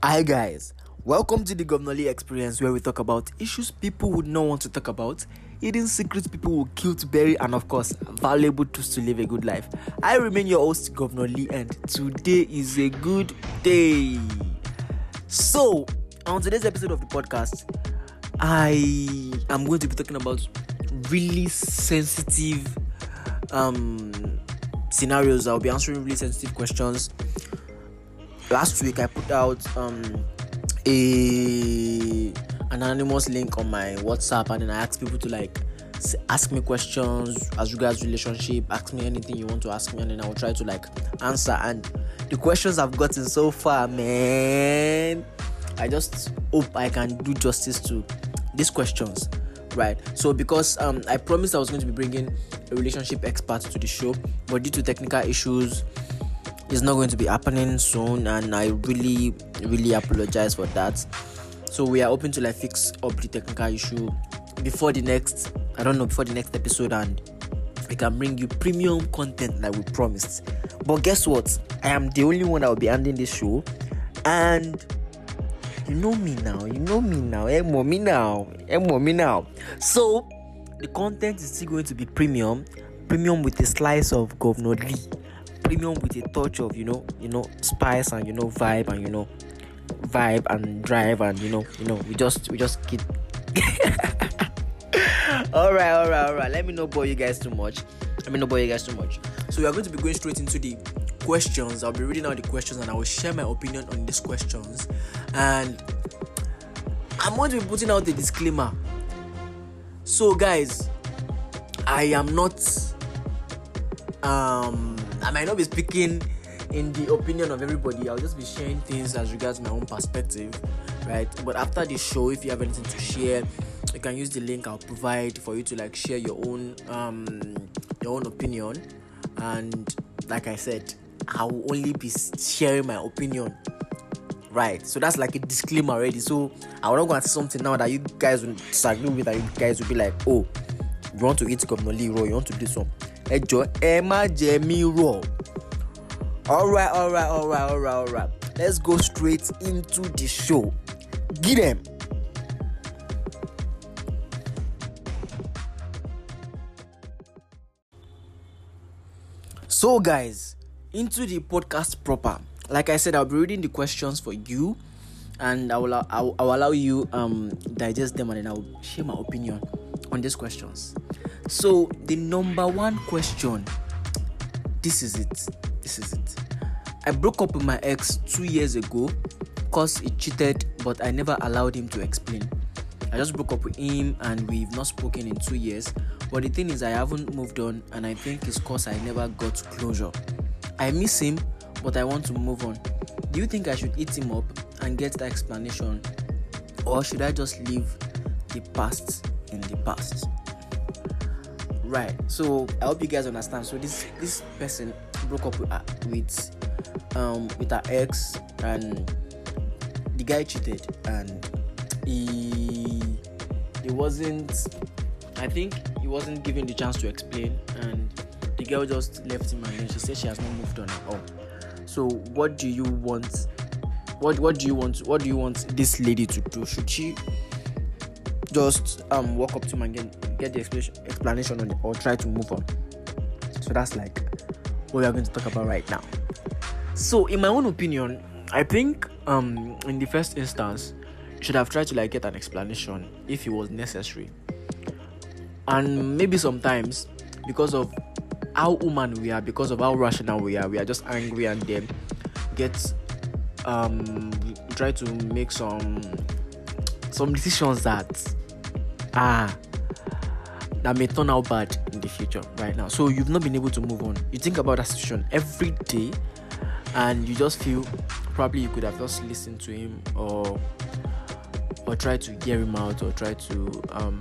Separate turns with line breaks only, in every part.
Hi guys, welcome to the Governor Lee experience where we talk about issues people would not want to talk about, hidden secrets people will kill to bury, and of course, valuable tools to live a good life. I remain your host, Governor Lee, and today is a good day. So, on today's episode of the podcast, I am going to be talking about really sensitive um scenarios. I'll be answering really sensitive questions last week I put out um a an anonymous link on my WhatsApp and then I asked people to like ask me questions as regards relationship ask me anything you want to ask me and then I will try to like answer. And the questions I've gotten so far man I just hope I can do justice to these questions right? So because um I promised I was going to be bringing a relationship expert to the show but due to technical issues it's not going to be happening soon and i really really apologize for that. So we are open to like fix up the technical issue before the next i don't know before the next episode and we can bring you premium content like we promised. But guess what? I am the only one that will be handling this show and you know me now you know me now eh me now eh me now. So the content is still going to be premium premium with a slice of governor lee premium with a touch of you know you know spice and you know vibe and you know vibe and drive and you know you know we just we just keep all right all right all right. Let me not bore you guys too much. Let me not bore you guys too much. So we are going to be going straight into the questions. I'll be reading out the questions and i will share my opinion on these questions. And i'm going to be putting out a disclaimer. So guys i am not um I might not be speaking in the opinion of everybody. I'll just be sharing things as regards my own perspective, right? But after the show, if you have anything to share, you can use the link I'll provide for you to like share your own um your own opinion. And like I said, I will only be sharing my opinion. Right, so that's like a disclaimer already. So I will not go and say something now that you guys will disagree with, that you guys will be like, oh, you want to eat Governor Lee you want to do some ẹ jọ ẹ má jẹ mí rọ̀ alright alright alright alright alright let's go straight into the show get them. So, guys, into the podcast proper. Like I said, I'll be reading the questions for you, and I will I will, I will allow you um digest them, and then I will share my opinion on these questions. So, the number one question this is it. This is it. I broke up with my ex two years ago because he cheated, but I never allowed him to explain. I just broke up with him and we've not spoken in two years. But the thing is, I haven't moved on, and I think it's because I never got closure. I miss him, but I want to move on. Do you think I should eat him up and get the explanation, or should I just leave the past in the past? Right. So i hope you guys understand. So this this person broke up with, uh, with um with her ex and the guy cheated and he he wasn't i think he wasn't given the chance to explain and the girl just left him and then she said she has not moved on at all. So what do you want what what do you want what do you want this lady to do? Should she just um walk up to him and get, the explanation, explanation on it or try to move on. So that's like what we are going to talk about right now. So in my own opinion, I think um in the first instance, you should have tried to like get an explanation if it was necessary. And maybe sometimes because of how human we are, because of how rational we are, we are just angry and then get um try to make some some decisions that ah that may turn out bad in the future right now. So you've not been able to move on. You think about that situation every day and you just feel probably you could have just listened to him or or try to hear him out or try to um,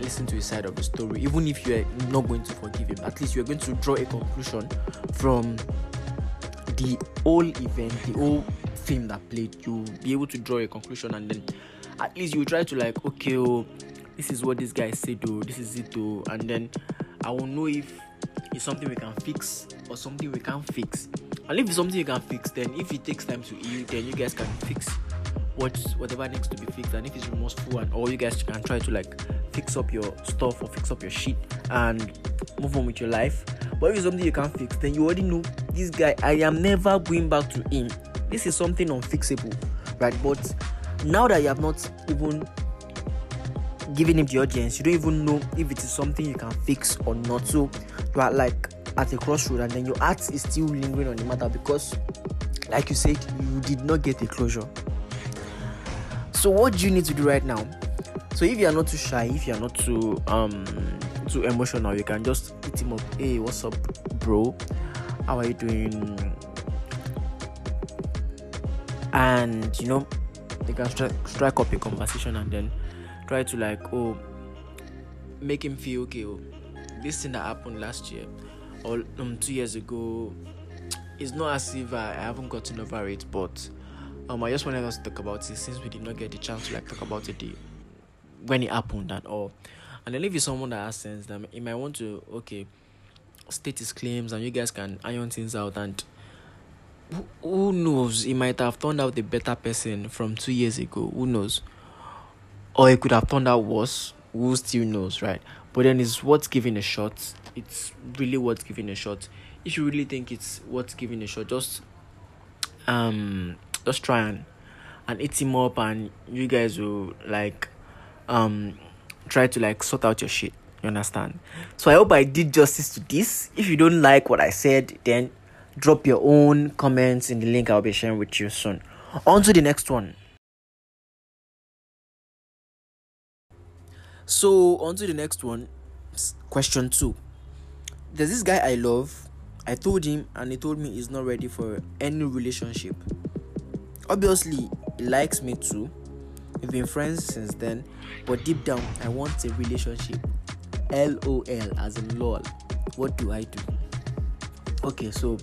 listen to his side of the story. Even if you're not going to forgive him, at least you're going to draw a conclusion from the whole event, the whole film that played. You'll be able to draw a conclusion and then at least you try to like okay oh this is what this guy said though this is it though and then i will know if it's something we can fix or something we can't fix. And if it's something you can fix then if it takes time to heal then you guys can fix what whatever needs to be fixed. And if it's remorseful and all you guys can try to like fix up your stuff or fix up your shit and move on with your life. But if it's something you can't fix then you already know this guy i am never going back to him. This is something unfixable right? But now that you have not even giving him the audience you don't even know if it is something you can fix or not. So you are like at a crossroad and then your heart is still lingering on the matter because like you said you did not get a closure. So what do you need to do right now? So if you are not too shy if you are not too um too emotional you can just hit him up. Hey what's up bro? How are you doing? And you know they can stri- strike up a conversation and then try to like oh make him feel okay oh this thing that happened last year or um, two years ago it's not as if I, I haven't gotten over it but um I just wanted us to talk about it since we did not get the chance to like talk about it the, when it happened and all. And then if it's someone that has sense then he might want to okay state his claims and you guys can iron things out and who, knows? He might have turned out a better person from two years ago. Who knows or it could have turned out worse. Who still knows, right? But then it's worth giving a shot. It's really worth giving a shot. If you really think it's worth giving a shot, just um just try and and eat him up and you guys will like um try to like sort out your shit. You understand? So I hope I did justice to this. If you don't like what I said, then drop your own comments in the link I'll be sharing with you soon. On to the next one. So on to the next one. Question two. There's this guy I love. I told him and he told me he's not ready for any relationship. Obviously, he likes me too. We've been friends since then, but deep down, I want a relationship. LOL, as in LOL. What do I do? Okay, so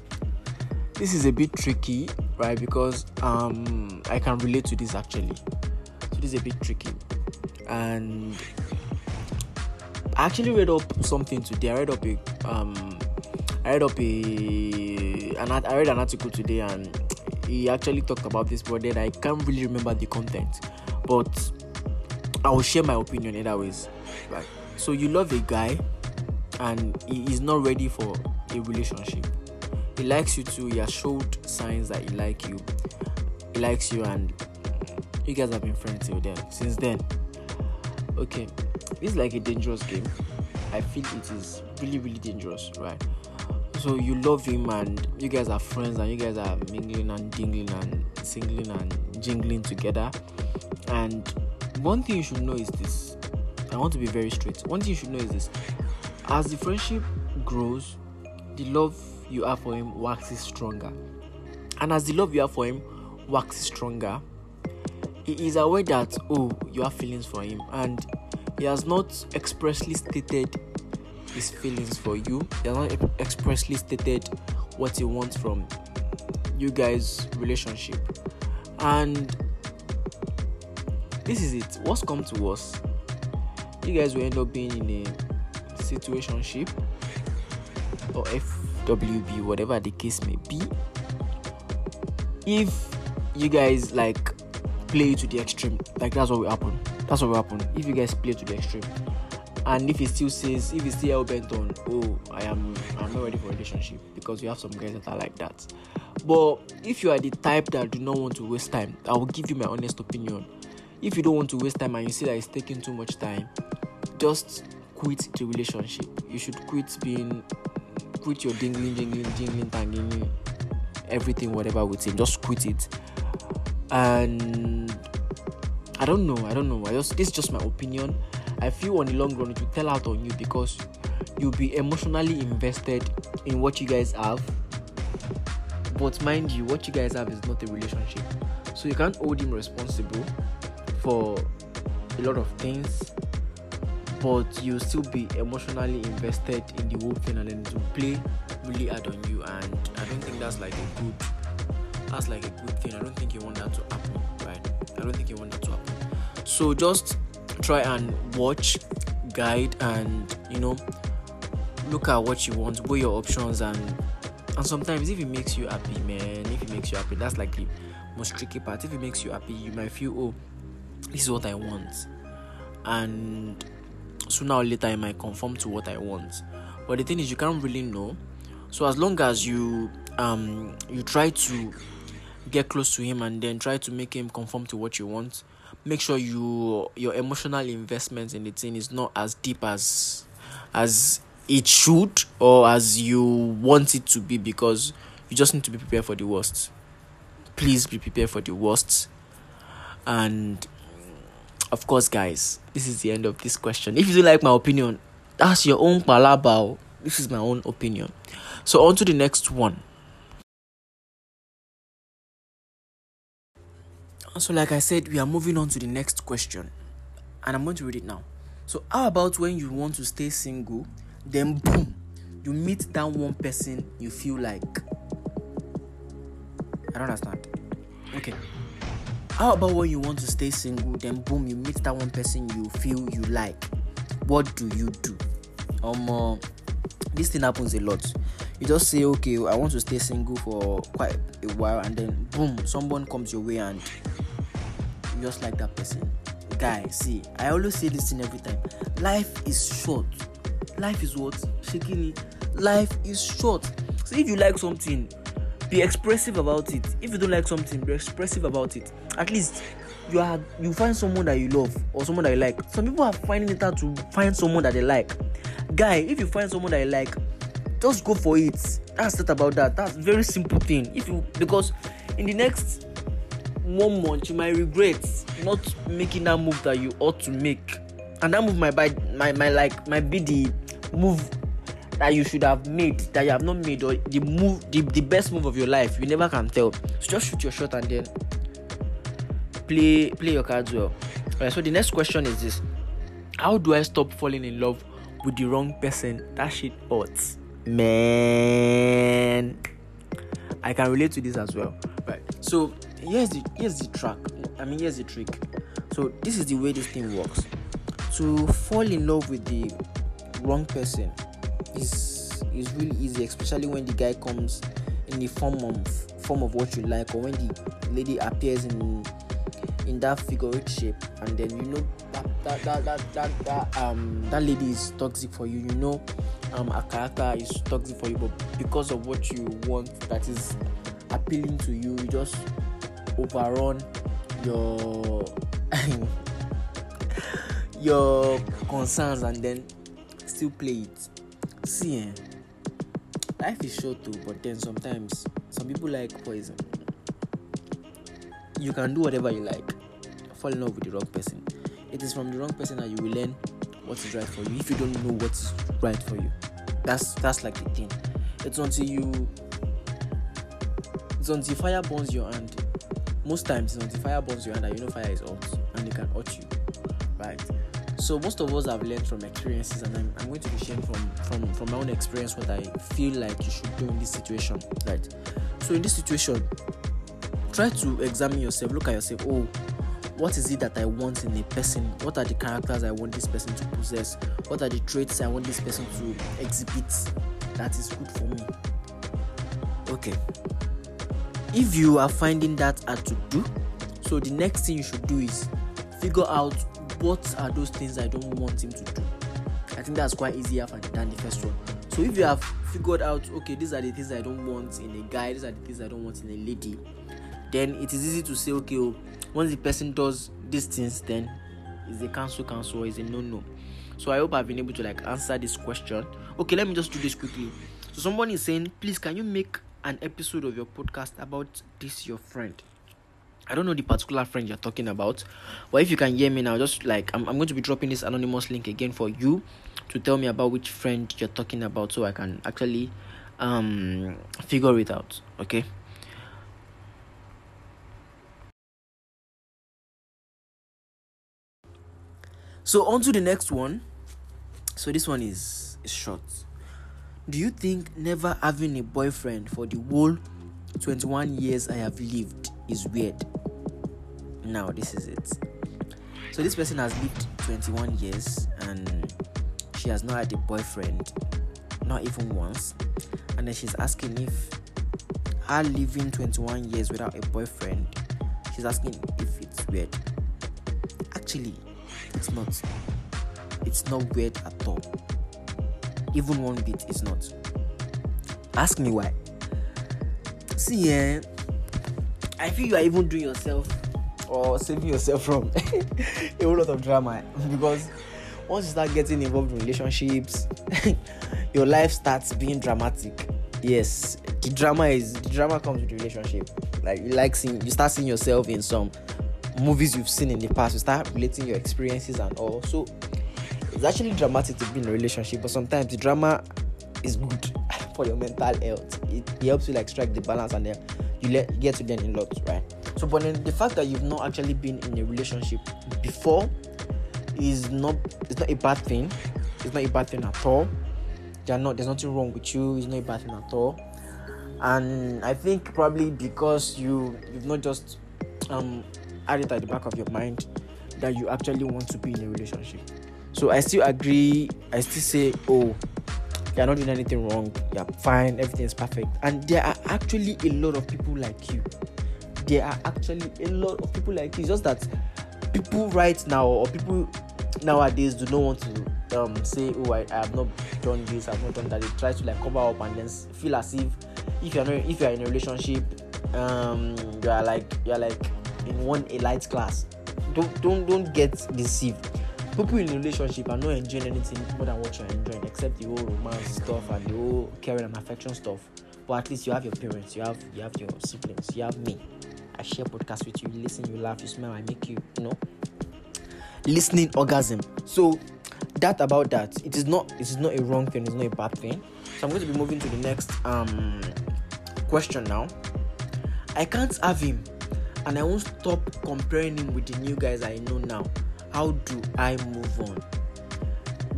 this is a bit tricky, right? Because um, I can relate to this actually. So this is a bit tricky, and I actually read up something today. I read up a um, I read up a an I read an article today, and he actually talked about this, but then I can't really remember the content. But I will share my opinion either ways. Right. So you love a guy, and he is not ready for a relationship. He likes you too. He has showed signs that he like you. He likes you, and you guys have been friends till then. Since then, okay it's like a dangerous game. I feel it is really, really dangerous, right? So you love him and you guys are friends and you guys are mingling and dingling and singling and jingling together. And one thing you should know is this. I want to be very straight. One thing you should know is this. As the friendship grows, the love you have for him waxes stronger. And as the love you have for him waxes stronger, he is aware that oh you have feelings for him and he has not expressly stated his feelings for you. He has not expressly stated what he wants from you guys' relationship. And this is it. What's come to us? You guys will end up being in a situationship or FWB, whatever the case may be. If you guys like play to the extreme, like that's what will happen that's what will happen if you guys play to the extreme. And if he still says, if he still bent on, oh, I am, I'm not ready for relationship because you have some guys that are like that. But if you are the type that do not want to waste time, I will give you my honest opinion. If you don't want to waste time and you see that it's taking too much time, just quit the relationship. You should quit being, quit your dingling, jingling, jingling, tangling, everything, whatever with him. Just quit it. And I don't know. I don't know. I just this is just my opinion. I feel on the long run it will tell out on you because you'll be emotionally invested in what you guys have. But mind you, what you guys have is not a relationship. So you can't hold him responsible for a lot of things. But you'll still be emotionally invested in the whole thing and then it will play really hard on you and I don't think that's like a good that's like a good thing. I don't think you want that to happen, right? I don't think you want that to happen. So just try and watch, guide, and you know, look at what you want, weigh your options, and And sometimes if it makes you happy, man, if it makes you happy, that's like the most tricky part. If it makes you happy, you might feel, oh, this is what I want. And sooner or later I might conform to what I want. But the thing is you can't really know. So as long as you um you try to get close to him and then try to make him conform to what you want, make sure you your emotional investment in the thing is not as deep as as it should or as you want it to be because you just need to be prepared for the worst. Please be prepared for the worst. And of course, guys, this is the end of this question. If you don't like my opinion, that's your own palabao. This is my own opinion. So on to the next one. So, like I said, we are moving on to the next question, and I'm going to read it now. So, how about when you want to stay single, then boom, you meet that one person you feel like? I don't understand. Okay. How about when you want to stay single, then boom, you meet that one person you feel you like? What do you do? Um, uh, this thing happens a lot. You just say, okay, I want to stay single for quite a while, and then boom, someone comes your way and you just like that person. Guy, see, I always say this thing every time. Life is short. Life is what? Shaking it. Life is short. So if you like something, be expressive about it. If you don't like something, be expressive about it. At least you are you find someone that you love or someone that you like. Some people are finding it hard to find someone that they like. Guy, if you find someone that you like, just go for it. That's not about that. That's very simple thing. If you because in the next one month you might regret not making that move that you ought to make. And that move might by my my like might be the move that you should have made that you have not made or the move the, the best move of your life. You never can tell. So just shoot your shot and then play play your cards well. Alright so the next question is this. How do i stop falling in love with the wrong person? That shit hurts man i can relate to this as well right? So here's the here's the track i mean here's the trick. So this is the way this thing works. To fall in love with the wrong person is is really easy especially when the guy comes in the form of form of what you like or when the lady appears in in that eight shape and then you know that that that that, that, that um that lady is toxic for you you know um a character is toxic for you but because of what you want that is appealing to you you just overrun your your concerns and then still play it. See, eh, life is short too, but then sometimes some people like poison. You can do whatever you like, fall in love with the wrong person. It is from the wrong person that you will learn what is right for you. If you don't know what is right for you, that's that's like the thing. It's until you, it's until fire burns your hand most times when the fire burns your hand and you know fire is hot and it can hurt you right so most of us have learned from experiences and I'm, I'm going to be sharing from, from from my own experience what i feel like you should do in this situation right so in this situation try to examine yourself look at yourself oh what is it that i want in a person? What are the characters i want this person to possess? What are the traits i want this person to exhibit that is good for me? Okay. If you are finding that hard to do so the next thing you should do is figure out what are those things i don't want him to do. I think that's quite easier than the first one. So if you have figured out okay these are the things i don't want in a guy these are the things i don't want in a lady then it is easy to say okay oh, once the person does these things then is a cancel cancel or is a no no so i hope i've been able to like answer this question okay let me just do this quickly so someone is saying please can you make an episode of your podcast about this your friend I don't know the particular friend you're talking about, but if you can hear me now, just like I'm, I'm going to be dropping this anonymous link again for you to tell me about which friend you're talking about so I can actually um figure it out. Okay. So on to the next one. So this one is, is short. Do you think never having a boyfriend for the whole 21 years I have lived is weird? Now, this is it. So, this person has lived 21 years and she has not had a boyfriend, not even once. and then she's asking if her living 21 years without a boyfriend, she's asking if it's weird. Actually, it's not. It's not weird at all. Even one bit is not. Ask me why. See, eh, I feel you are even doing yourself or saving yourself from a whole lot of drama because once you start getting involved in relationships, your life starts being dramatic. Yes, the drama is the drama comes with relationship. Like you like seeing you start seeing yourself in some movies you've seen in the past. You start relating your experiences and all. So it's actually dramatic to be in a relationship, but sometimes the drama is good for your mental health. It, it helps you like strike the balance and then you, you get to learn a lot, right? So, but then the fact that you've not actually been in a relationship before is not it's not a bad thing. It's not a bad thing at all. They're not there's nothing wrong with you, it's not a bad thing at all. And I think probably because you you've not just um had it at the back of your mind that you actually want to be in a relationship. So I still agree, I still say, oh, you're not doing anything wrong, you're fine, everything is perfect. And there are actually a lot of people like you. There are actually a lot of people like you. It's just that people right now or people nowadays do not want to um, say, "Oh, I, I, have not done this, I have not done that." They try to like cover up and then feel as if if you're not if you're in a relationship, um, you are like you are like in one elite class. Don't don't don't get deceived. People in relationship are not enjoying anything more than what you're enjoying, except the whole romance stuff and the whole caring and affection stuff. But at least you have your parents, you have you have your siblings, you have me. I share podcast with you, you listen, you laugh, you smile, I make you, you know, listening orgasm. So that about that. It is not it is not a wrong thing, it's not a bad thing. So I'm going to be moving to the next um question now. I can't have him and I won't stop comparing him with the new guys I know now. How do I move on?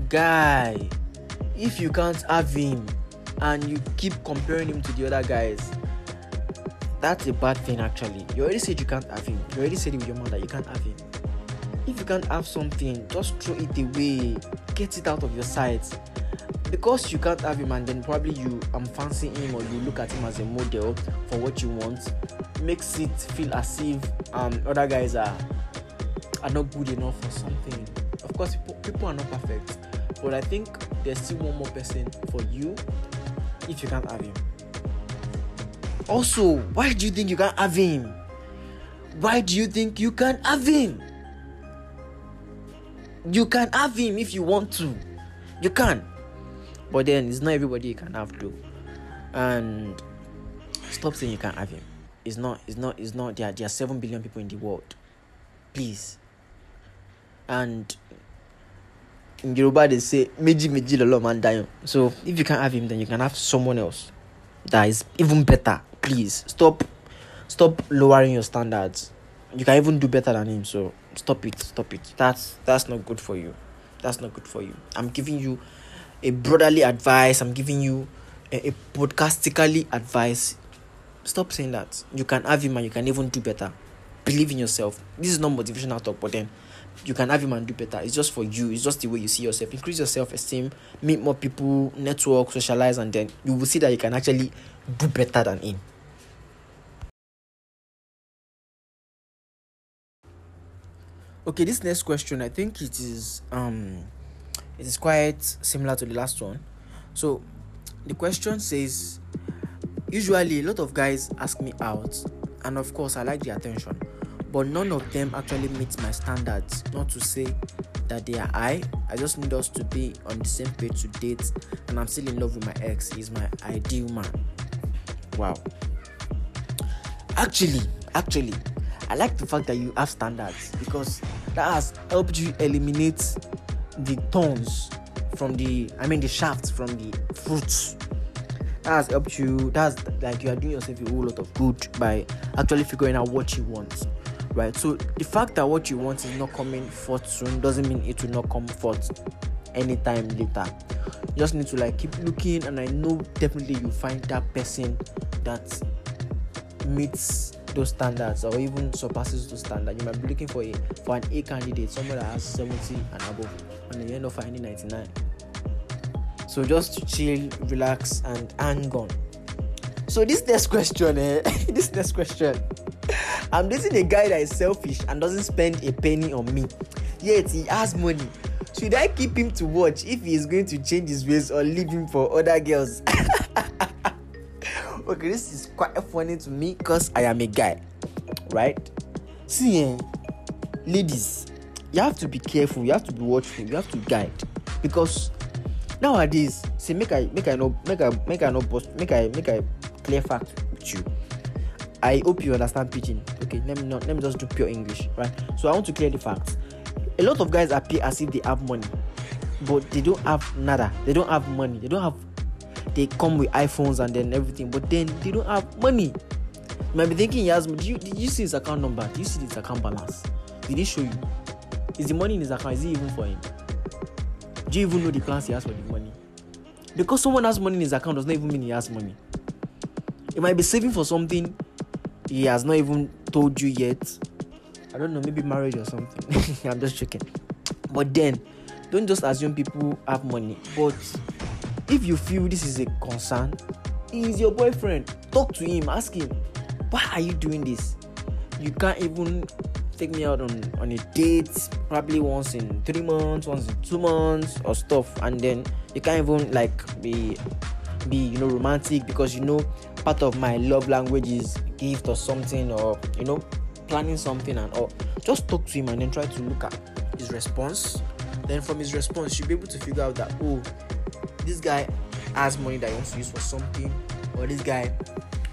Guy, if you can't have him and you keep comparing him to the other guys, that's a bad thing actually. You already said you can't have him. You already said it with your mother you can't have him if you can't have something just throw it away get it out of your sight because you can't have him and then probably you um fancy him or you look at him as a model for what you want makes it feel as if um other guys are are not good enough for something of course people, people are not perfect but i think there's still one more person for you if you can't have him also why do you think you can't have him why do you think you can't have him you can have him if you want to. You can. But then it's not everybody you can have to. And stop saying you can't have him. It's not, it's not, it's not there. There are seven billion people in the world. Please. And in Yoruba they say Meji Meji Lolo Man So if you can't have him, then you can have someone else that is even better. Please stop stop lowering your standards. You can even do better than him. So stop it stop it that's that's not good for you that's not good for you i'm giving you a brotherly advice i'm giving you a, a podcastically advice. Stop saying that. You can have him and you can even do better. Believe in yourself. This is not motivational talk but then you can have him and do better. It's just for you. It's just the way you see yourself. Increase your self-esteem meet more people network socialize and then you will see that you can actually do better than him. Okay this next question i think it is um it is quite similar to the last one. So the question says usually a lot of guys ask me out and of course i like the attention but none of them actually meet my standards. Not to say that they are high. I just need us to be on the same page to date and i'm still in love with my ex. He's my ideal man. Wow. Actually actually i like the fact that you have standards because that has helped you eliminate the thorns from the i mean the shafts from the fruits. That has helped you that's like you are doing yourself a whole lot of good by actually figuring out what you want right? So the fact that what you want is not coming forth soon doesn't mean it will not come forth anytime later. You just need to like keep looking and i know definitely you find that person that meets those standards or even surpasses those standards. You might be looking for a for an A candidate, someone that has 70 and above, and you end up finding 99. So just chill, relax, and hang on. So this next question, eh? this next question. I'm dating a guy that is selfish and doesn't spend a penny on me. Yet he has money. Should I keep him to watch if he is going to change his ways or leave him for other girls? okay, this is quite funny to me because I am a guy, right? See, eh, ladies, you have to be careful, you have to be watchful, you have to guide because nowadays, see, make I make I know make I make I know post make I make I clear fact with you. I hope you understand pidgin. Okay, let me not let me just do pure English, right? So I want to clear the facts. A lot of guys appear as if they have money, but they don't have nada. They don't have money. They don't have. They come with iPhones and then everything, but then they don't have money. You might be thinking has. Did you did you see his account number? Did you see his account balance? Did he show you? Is the money in his account? Is it even for him? Do you even know the plans he has for the money? Because someone has money in his account does not even mean he has money. He might be saving for something he has not even told you yet. I don't know, maybe marriage or something. I'm just joking. But then, don't just assume people have money. But if you feel this is a concern, he is your boyfriend. Talk to him, ask him, why are you doing this? You can't even take me out on, on a date probably once in three months, once in two months or stuff, and then you can't even like be be you know romantic because you know part of my love language is gift or something or you know planning something and all just talk to him and then try to look at his response then from his response you'll be able to figure out that oh this guy has money that he wants to use for something or this guy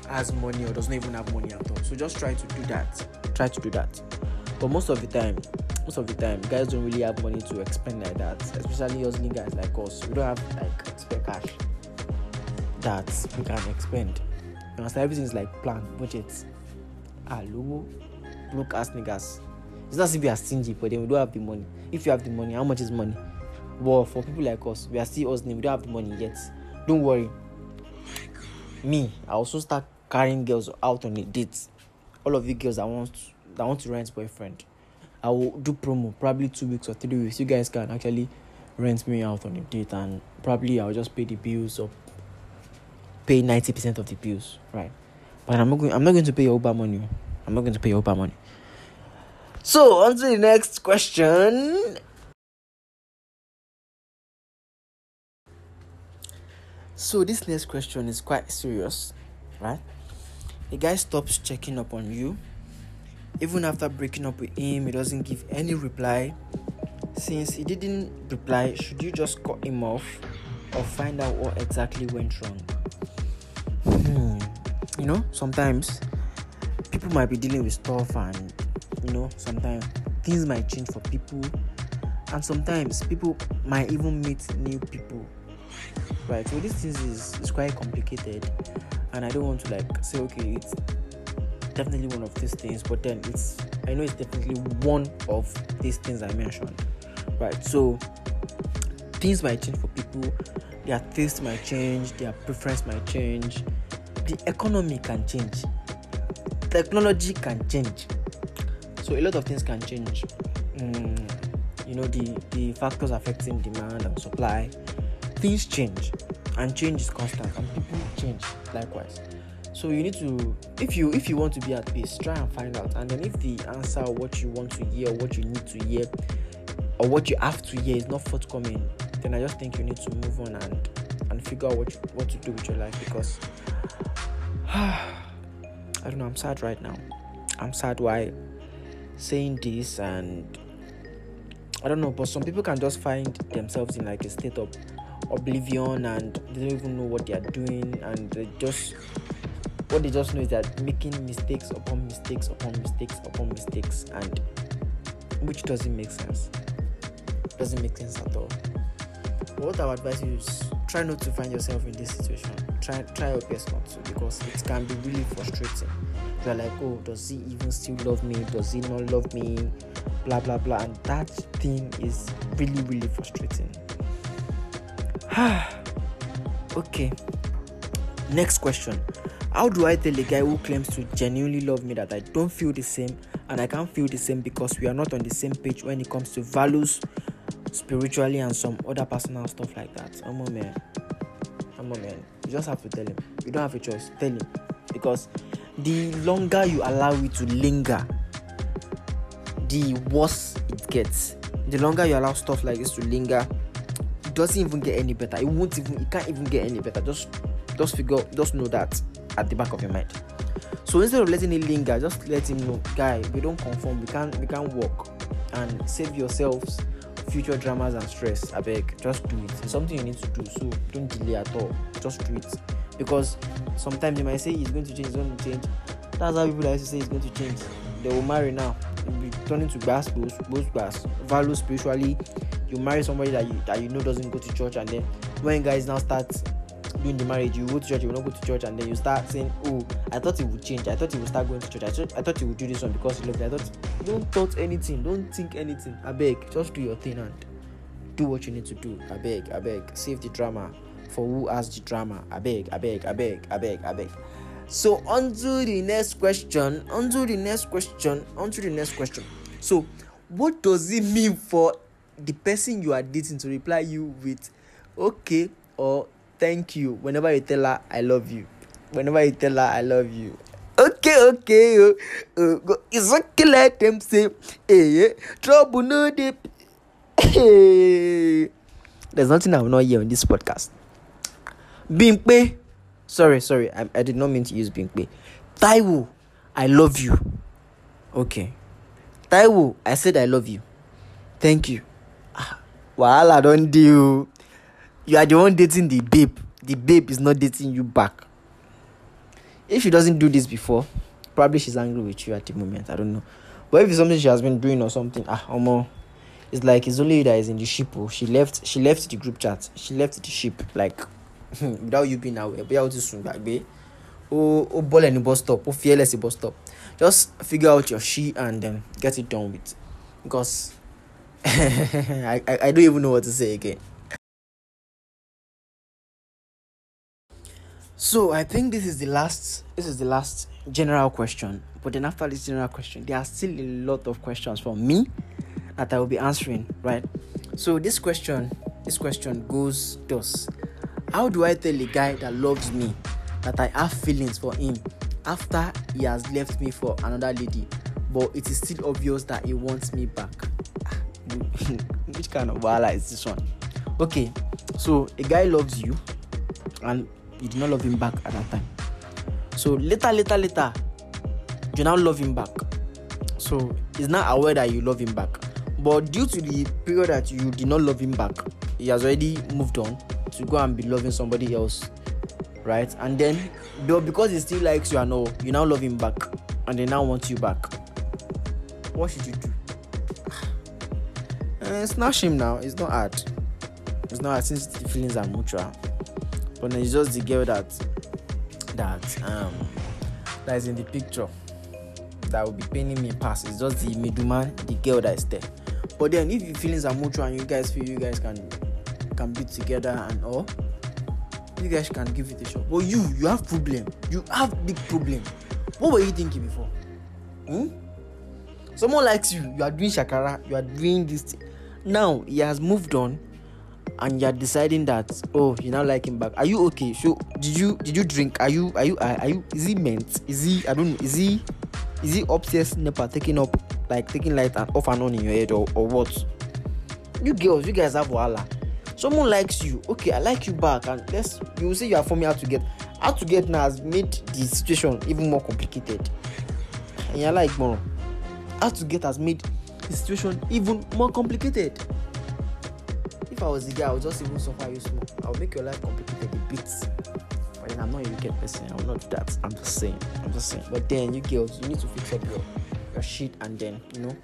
has money or does not even have money at all. So just try to do that. Try to do that. But most of the time most of the time guys don't really have money to expend like that. Especially hustling guys like us. We don't have like spare cash that we can expend. You understand? Everything is like plan budget ah logo broke ass niggas. It's not as if we are stingy but then we don't have the money. If you have the money how much is money well for people like us we are still hustling we don't have the money yet. Don't worry. Me i also start carrying girls out on a date. All of you girls that want that want to rent boyfriend i will do promo probably two weeks or three weeks. You guys can actually rent me out on a date and probably i'll just pay the bills or pay 90% of the bills right? But i'm not going i'm not going to pay your uber money. I'm not going to pay your uber money. So on to the next question so this next question is quite serious right? The guy stops checking up on you. Even after breaking up with him he doesn't give any reply. Since he didn't reply should you just cut him off or find out what exactly went wrong? Hmm. you know sometimes people might be dealing with stuff and you know sometimes things might change for people. And sometimes people might even meet new people right so this is, is quite complicated. And i don't want to like say okay it's definitely one of these things but then it's i know it's definitely one of these things i mentioned right? So things might change for people. Their taste might change. Their preference might change. The economy can change. Technology can change. So a lot of things can change. Mm, you know the the factors affecting demand and supply things change and change is constant and people change likewise. So you need to if you if you want to be at peace try and find out and then if the answer what you want to hear what you need to hear or what you have to hear is not forthcoming then i just think you need to move on and and figure out what you, what to do with your life because i don't know i'm sad right now. I'm sad why saying this and i don't know but some people can just find themselves in like a state of oblivion and they don't even know what they are doing and they just what they just know is that making mistakes upon mistakes upon mistakes upon mistakes and which doesn't make sense. Doesn't make sense at all. What advise you is try not to find yourself in this situation. Try try your best not to because it can be really frustrating. You're like oh does he even still love me? Does he not love me? Blah blah blah. And that thing is really really frustrating okay. Next question. How do i tell a guy who claims to genuinely love me that i don't feel the same and i can't feel the same because we are not on the same page when it comes to values spiritually and some other personal stuff like that? Oh man. Come on man. You just have to tell him. You don't have a choice. Tell him. Because the longer you allow it to linger the worse it gets. The longer you allow stuff like this to linger doesn't even get any better. It won't even it can't even get any better. Just just figure just know that at the back of your mind. So instead of letting it linger just let him know guy we don't conform. We can't we can't work and save yourselves future dramas and stress. I beg just do it. It's something you need to do so don't delay at all. Just do it. Because sometimes they might say he's going to change he's going to change. That's how people like to say he's going to change. They will marry now. You'll be turning to grass both grass value spiritually you marry somebody that you that you know doesn't go to church and then when guys now start doing the marriage you go to church you not go to church and then you start saying oh i thought it would change. I thought he would start going to church. I thought i thought he would do this one because he loved me. I thought don't thought anything. Don't think anything. I beg just do your thing and do what you need to do. I beg i beg save the drama. For who has the drama? I beg i beg i beg i beg i beg so on to the next question. On to the next question. On to the next question. So what does it mean for the person you are dating to reply you with okay or thank you whenever you tell her I love you. Whenever you tell her I love you. Okay, okay, uh, uh, it's okay, let them say, hey, trouble no deep. Hey. There's nothing I will not hear on this podcast. Bimpe, sorry, sorry, I, I did not mean to use Bimpe. Taiwo, I love you. Okay. Taiwo, I said I love you. Thank you. Ah, wahala don't do you are the one dating the babe. The babe is not dating you back. If she doesn't do this before probably she's angry with you at the moment. I don't know. But if it's something she has been doing or something ah omo. It's like it's only you that is in the ship oh. She left she left the group chat. She left the ship like without you being aware. Bóyá o ti sùn gbàgbé. O o bọ́lẹ̀ ní bus stop. O lẹ̀ bus stop. Just figure out your she and then get it done with. Because I, I I don't even know what to say again. So I think this is the last this is the last general question. But then after this general question, there are still a lot of questions from me that I will be answering, right? So this question this question goes thus. How do I tell a guy that loves me that I have feelings for him after he has left me for another lady, but it is still obvious that he wants me back? Which kind of wala is this one? Okay, so a guy loves you and you did not love him back at that time. So later, later, later, you now love him back. So he's not aware that you love him back. But due to the period that you did not love him back, he has already moved on to go and be loving somebody else. Right? And then because he still likes you and all, you now love him back and they now want you back. What should you do? Uh, snatch him now. It's not hard. It's not hard since the feelings are mutual but it's just the girl that that um that is in the picture that will be paying me pass. It's just the middleman, the girl that is there. But then if your feelings are mutual and you guys feel you guys can can be together and all, you guys can give it a shot. But you, you have problem. You have big problem. What were you thinking before? Hmm? Someone likes you. You are doing shakara. You are doing this. Thing. Now he has moved on and you're deciding that oh you now like him back. Are you okay? So did you did you drink? Are you are you are, are you is he meant? Is he i don't know is he is he upstairs nepa taking up like taking light and off and on in your head or, or what? You girls you guys have wahala. Someone likes you. Okay i like you back and let's you will say you are for me how to get how to get now has made the situation even more complicated. And you're like more how to get has made the situation even more complicated if I was the guy, I would just even suffer you small. I would make your life complicated a bit. But then I'm not a wicked person. I will not that. I'm just saying. I'm just saying. But then you girls, you need to fix up your your shit and then you know,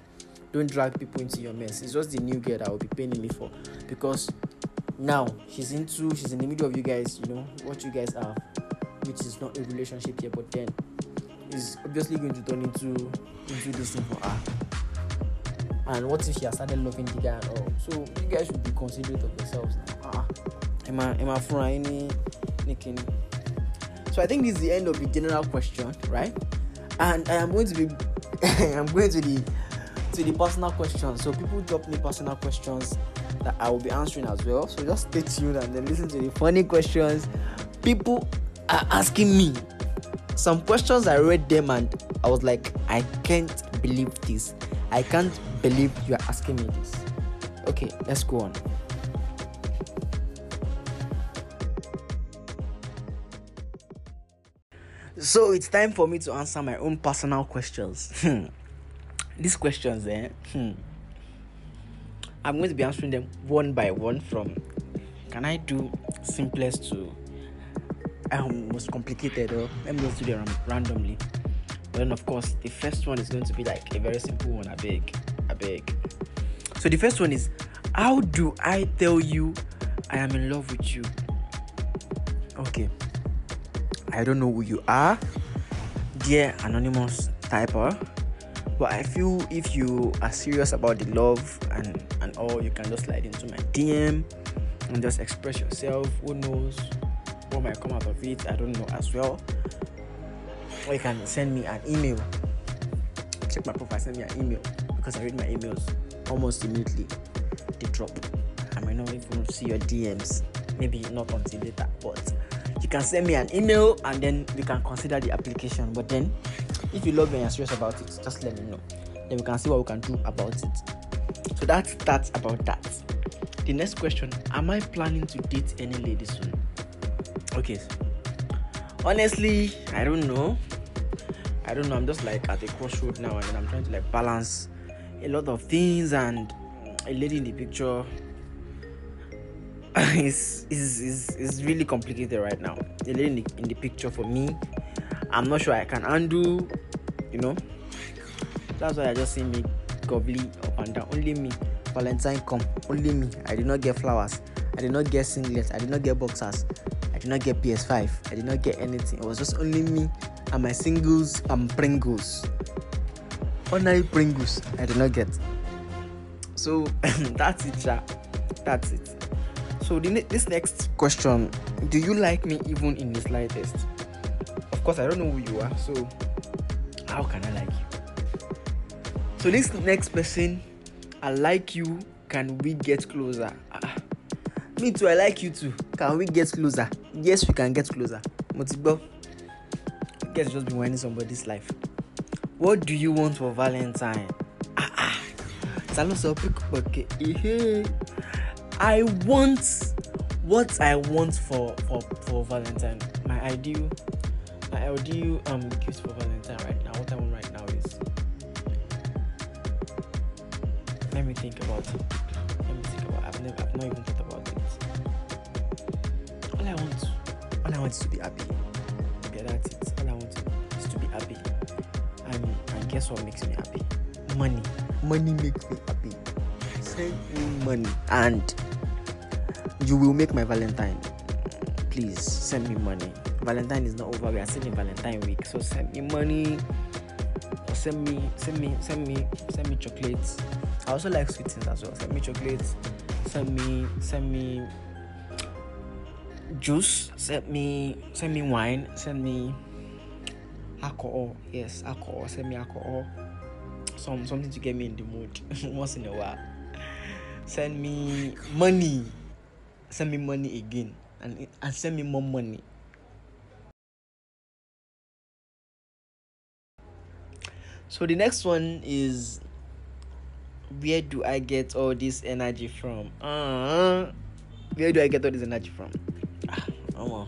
don't drag people into your mess. It's just the new girl that will be paying me for because now she's into she's in the middle of you guys. You know what you guys are, which is not a relationship yet. But then is obviously going to turn into into this thing for her and what if she has started loving the guy all so you guys should be considerate of yourselves ah emma fúnra yín ní ní kíni so i think this is the end of the general question right and i am going to be i'm going to the to the personal questions. So people drop me personal questions that I will be answering as well. So just stay tuned and then listen to the funny questions people are asking me. Some questions I read them and I was like, I can't believe this. I can't believe you are asking me this. Okay, let's go on. So it's time for me to answer my own personal questions. Hmm. These questions, eh? Hmm. I'm going to be answering them one by one from can I do simplest to um, most complicated or let me just do them randomly. Then of course the first one is going to be like a very simple one, I beg. I beg. So the first one is how do I tell you I am in love with you? Okay. I don't know who you are, dear anonymous typer, but I feel if you are serious about the love and and all, you can just slide into my DM and just express yourself. Who knows what might come out of it? I don't know as well. Or you can send me an email. Check my profile, send me an email because I read my emails almost immediately. They drop. I might not even see your DMs. Maybe not until later, but you can send me an email and then we can consider the application. But then, if you love me and you're serious about it, just let me know. Then we can see what we can do about it. So that's that's about that. The next question: Am I planning to date any lady soon? Okay. Honestly, I don't know. I don't know. I'm just like at a crossroad now, and I'm trying to like balance a lot of things and a lady in the picture is is is is really complicated right now. A lady in the, in the picture for me, I'm not sure I can undo. You know, that's why I just see me Gov Lee up and down. Only me. Valentine come. Only me. I did not get flowers. I did not get singlets. I did not get boxers. Did not get PS5. I did not get anything. It was just only me and my singles and Pringles. Ordinary Pringles. I did not get. So that's it, yeah. That's it. So the, this next question: Do you like me even in the slightest? Of course, I don't know who you are. So how can I like you? So this next person, I like you. Can we get closer? Ah, me too. I like you too. Can we get closer? Yes, we can get closer. Motibo. Guess just be winning somebody's life. What do you want for Valentine? Ah ah. Salo so pick okay. I want what I want for for for Valentine. My ideal, my ideal um gift for Valentine right now. What I want right now is. Let me think about. Let me think about. It. I've never. I've not even thought I want, all I want is to be happy. Okay, that's it. All I want is to be happy. And and guess what makes me happy? Money. Money makes me happy. Send me money and you will make my Valentine. Please send me money. Valentine is not over. We are still in Valentine week, so send me money. Or send me, send me, send me, send me chocolates. I also like sweet things as well. Send me chocolates. Send me, send me juice. Send me, send me wine. Send me alcohol. Yes, alcohol. Send me alcohol. Some something to get me in the mood once in a while. Send me money send me money again and, and send me more money. So the next one is where do I get all this energy from? Uh, where do I get all this energy from? Oh,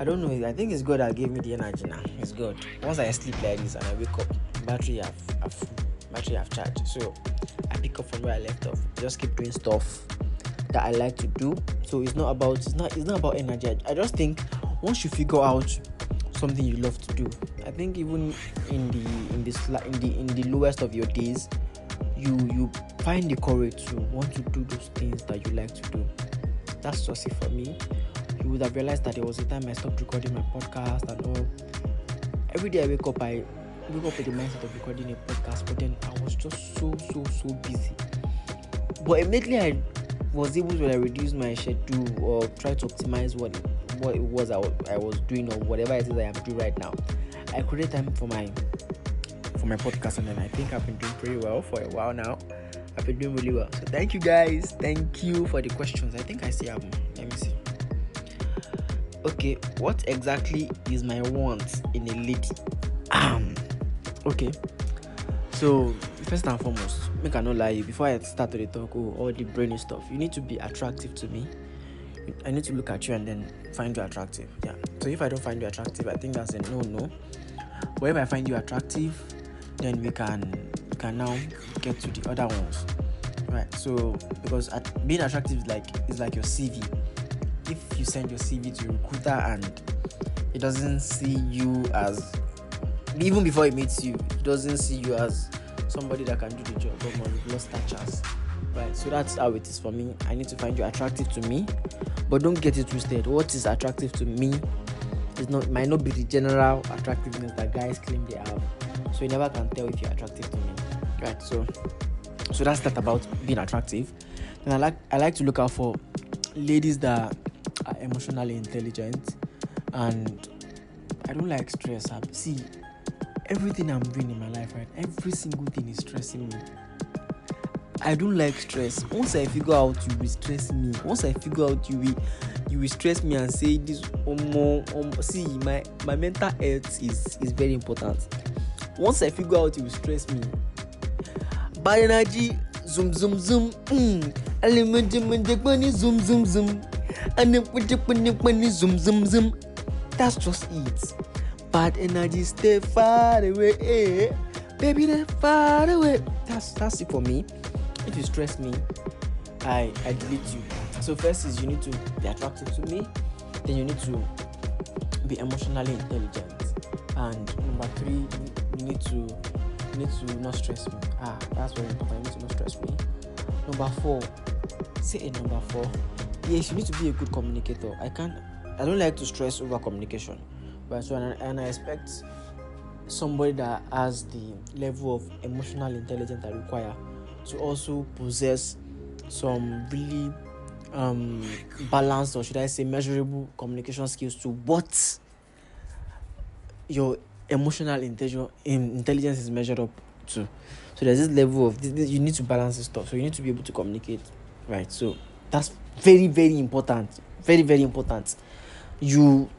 I don't know. I think it's God that gave me the energy now. It's good. Once I sleep like this and I wake up, battery have, have battery have charged. So I pick up from where I left off. Just keep doing stuff that I like to do. So it's not about it's not it's not about energy. I, I just think once you figure out something you love to do, I think even in the in this in the in the lowest of your days, you you find the courage to want to do those things that you like to do. That's just it for me. You would have realized that there was a time I stopped recording my podcast and all. Every day I wake up, I wake up with the mindset of recording a podcast, but then I was just so so so busy. But immediately I was able to like, reduce my schedule or try to optimize what what it was I, I was doing or whatever it is I am doing right now. I created time for my for my podcast, and then I think I've been doing pretty well for a while now. I've been doing really well. So thank you guys. Thank you for the questions. I think I see them. Let me see. Okay, what exactly is my want in a lady? Um, okay. So first and foremost, make I not lie before I start to talk oh, all the brainy stuff. You need to be attractive to me. I need to look at you and then find you attractive. Yeah. So if I don't find you attractive, I think that's a no no. But if I find you attractive, then we can can now get to the other ones. Right. So because at, being attractive is like is like your CV. If you send your CV to a recruiter and it doesn't see you as even before it meets you, it doesn't see you as somebody that can do the job but must lost touches right so that's how it is for me i need to find you attractive to me but don't get it twisted what is attractive to me is not might not be the general attractiveness that guys claim they have so you never can tell if you're attractive to me so so that's that about being attractive and i like i like to look out for ladies that are emotionally intelligent and i don't like stress up see everything i'm doing in my life right every single thing is stressing me I don't like stress. Once I figure out you will stress me. Once I figure out you will you will stress me and say this um, um see my my mental health is is very important. Once I figure out you will stress me. Bad energy zoom zoom zoom mm. zoom zoom zoom and zoom zoom zoom that's just it. Bad energy stay far away eh? baby they far away. That's that's it for me. If you stress me i i delete you. So first is you need to be attractive to me. Then you need to be emotionally intelligent. And number three you need to you need to not stress me. Ah that's very important. You need to not stress me. Number four. Say a number four. Yes you need to be a good communicator. I can't i don't like to stress over communication. But so and, and i expect somebody that has the level of emotional intelligence i require to also possess some really um, balanced or should I say measurable communication skills to what your emotional intelligence is measured up to. So there's this level of this, this, you need to balance this stuff. So you need to be able to communicate, right? So that's very very important. Very very important. You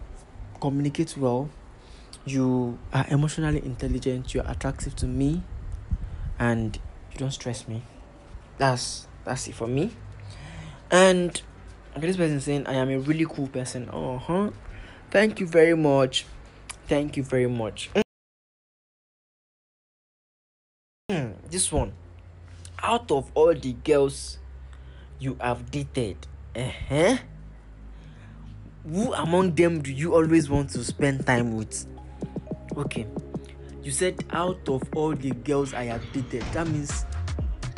communicate well. You are emotionally intelligent. You're attractive to me, and you don't stress me. That's that's it for me. And okay, this person saying I am a really cool person. Uh huh. Thank you very much. Thank you very much. Hmm, this one. Out of all the girls you have dated, uh-huh, who among them do you always want to spend time with? Okay, you said out of all the girls I have dated, that means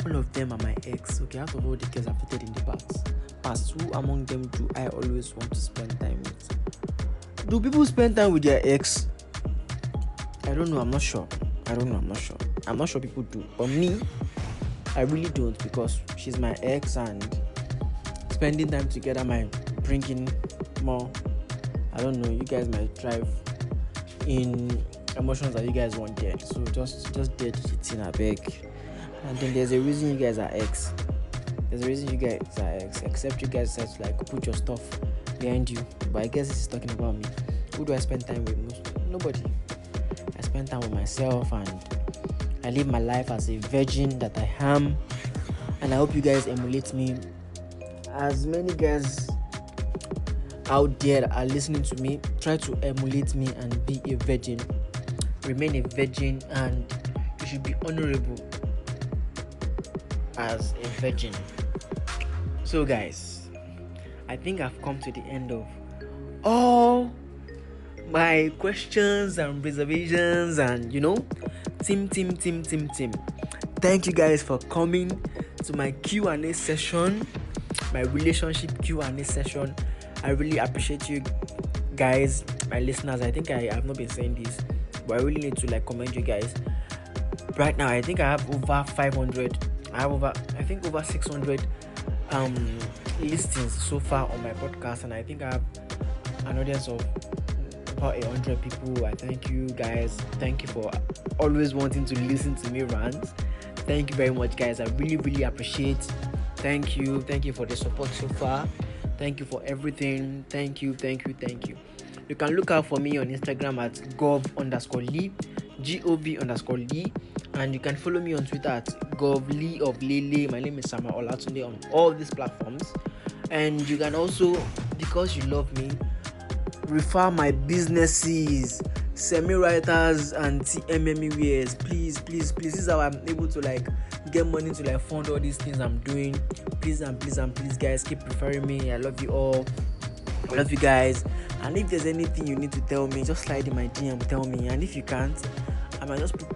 all of them are my ex. Okay, out of all the girls I've dated in the past, past who among them do I always want to spend time with? Do people spend time with their ex? I don't know. I'm not sure. I don't know. I'm not sure. I'm not sure people do. But me, I really don't because she's my ex and spending time together might bring in more. I don't know. You guys might drive in emotions that you guys want dead. So just just dead hitting a beg. And then there's a reason you guys are ex. There's a reason you guys are ex. Except you guys decide to like put your stuff behind you. But I guess this is talking about me. Who do I spend time with most? Nobody. I spend time with myself and I live my life as a virgin that I am. And I hope you guys emulate me. As many guys out there are listening to me, try to emulate me and be a virgin remain a virgin and you should be honorable as a virgin. So, guys, I think I've come to the end of all my questions and reservations and you know, team, team, team, team, team. Thank you guys for coming to my Q and A session, my relationship Q and A session. I really appreciate you guys, my listeners. I think I have not been saying this but I really need to like commend you guys. Right now, I think I have over 500. I have over, I think over 600 um listings so far on my podcast, and I think I have an audience of about a hundred people. I thank you guys. Thank you for always wanting to listen to me rant. Thank you very much, guys. I really, really appreciate. Thank you. Thank you for the support so far. Thank you for everything. Thank you. Thank you. Thank you. You can look out for me on Instagram at gov underscore lee, G O V underscore lee, and you can follow me on Twitter at gov lee of lele. My name is Sama Olatunde on all these platforms, and you can also, because you love me, refer my businesses semi writers and TMME wears. Please, please, please. This is how I'm able to like get money to like fund all these things I'm doing. Please and please and please, guys, keep preferring me. I love you all. I love you guys. And if there's anything you need to tell me, just slide in my DM, tell me. And if you can't, I might just put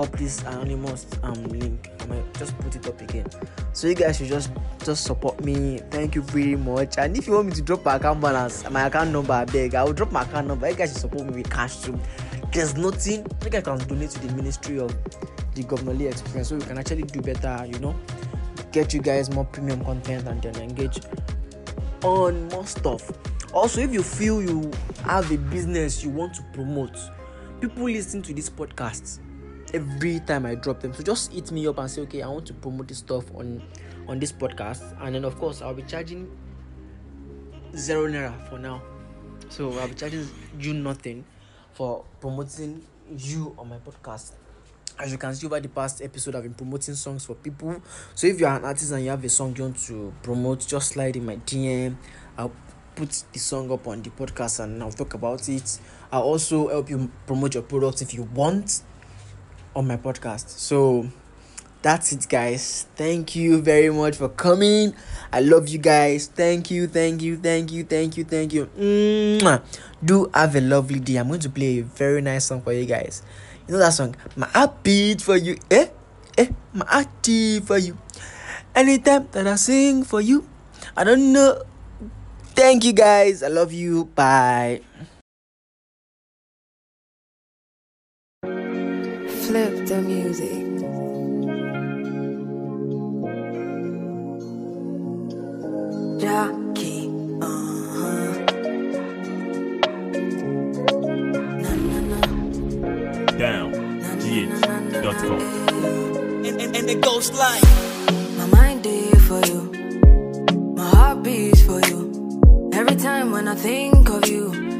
up this anonymous um link. I might just put it up again. So you guys should just just support me. Thank you very much. And if you want me to drop my account balance, my account number, I beg, I will drop my account number. You guys should support me with cash too. There's nothing you guys can donate to the ministry of the governorly experience so we can actually do better, you know, get you guys more premium content and then engage on more stuff. Also, if you feel you have a business you want to promote, people listen to this podcast every time I drop them. So just hit me up and say, okay, I want to promote this stuff on on this podcast, and then of course I'll be charging zero naira for now. So I'll be charging you nothing for promoting you on my podcast. As you can see over the past episode, I've been promoting songs for people. So if you're an artist and you have a song you want to promote, just slide in my DM. I'll put the song up on the podcast and I'll talk about it. I'll also help you promote your products if you want on my podcast. So that's it, guys. Thank you very much for coming. I love you guys. Thank you, thank you, thank you, thank you, thank you. Do have a lovely day. I'm going to play a very nice song for you guys. You know that song? My heart beat for you. Eh? Eh? My heart beat for you. Anytime that I sing for you, I don't know. Thank you guys. I love you. Bye.
Flip the music. Jockey, uh-huh. Na, na, na,
down gh.com.
and, and, and it goes like
My mind there for you. My heart beats for you. Every time when I think of you,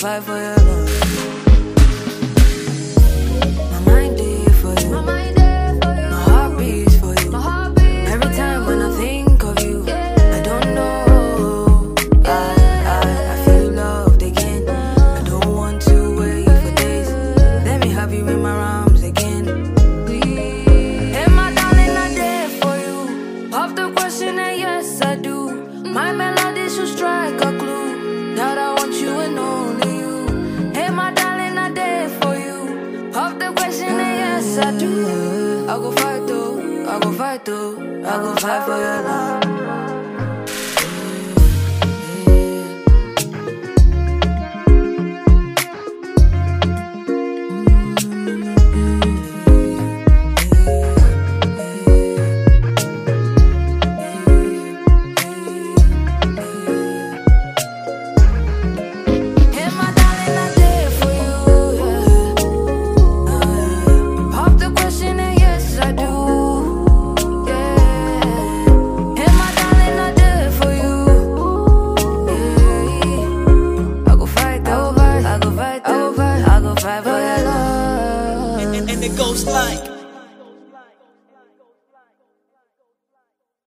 fight for your love.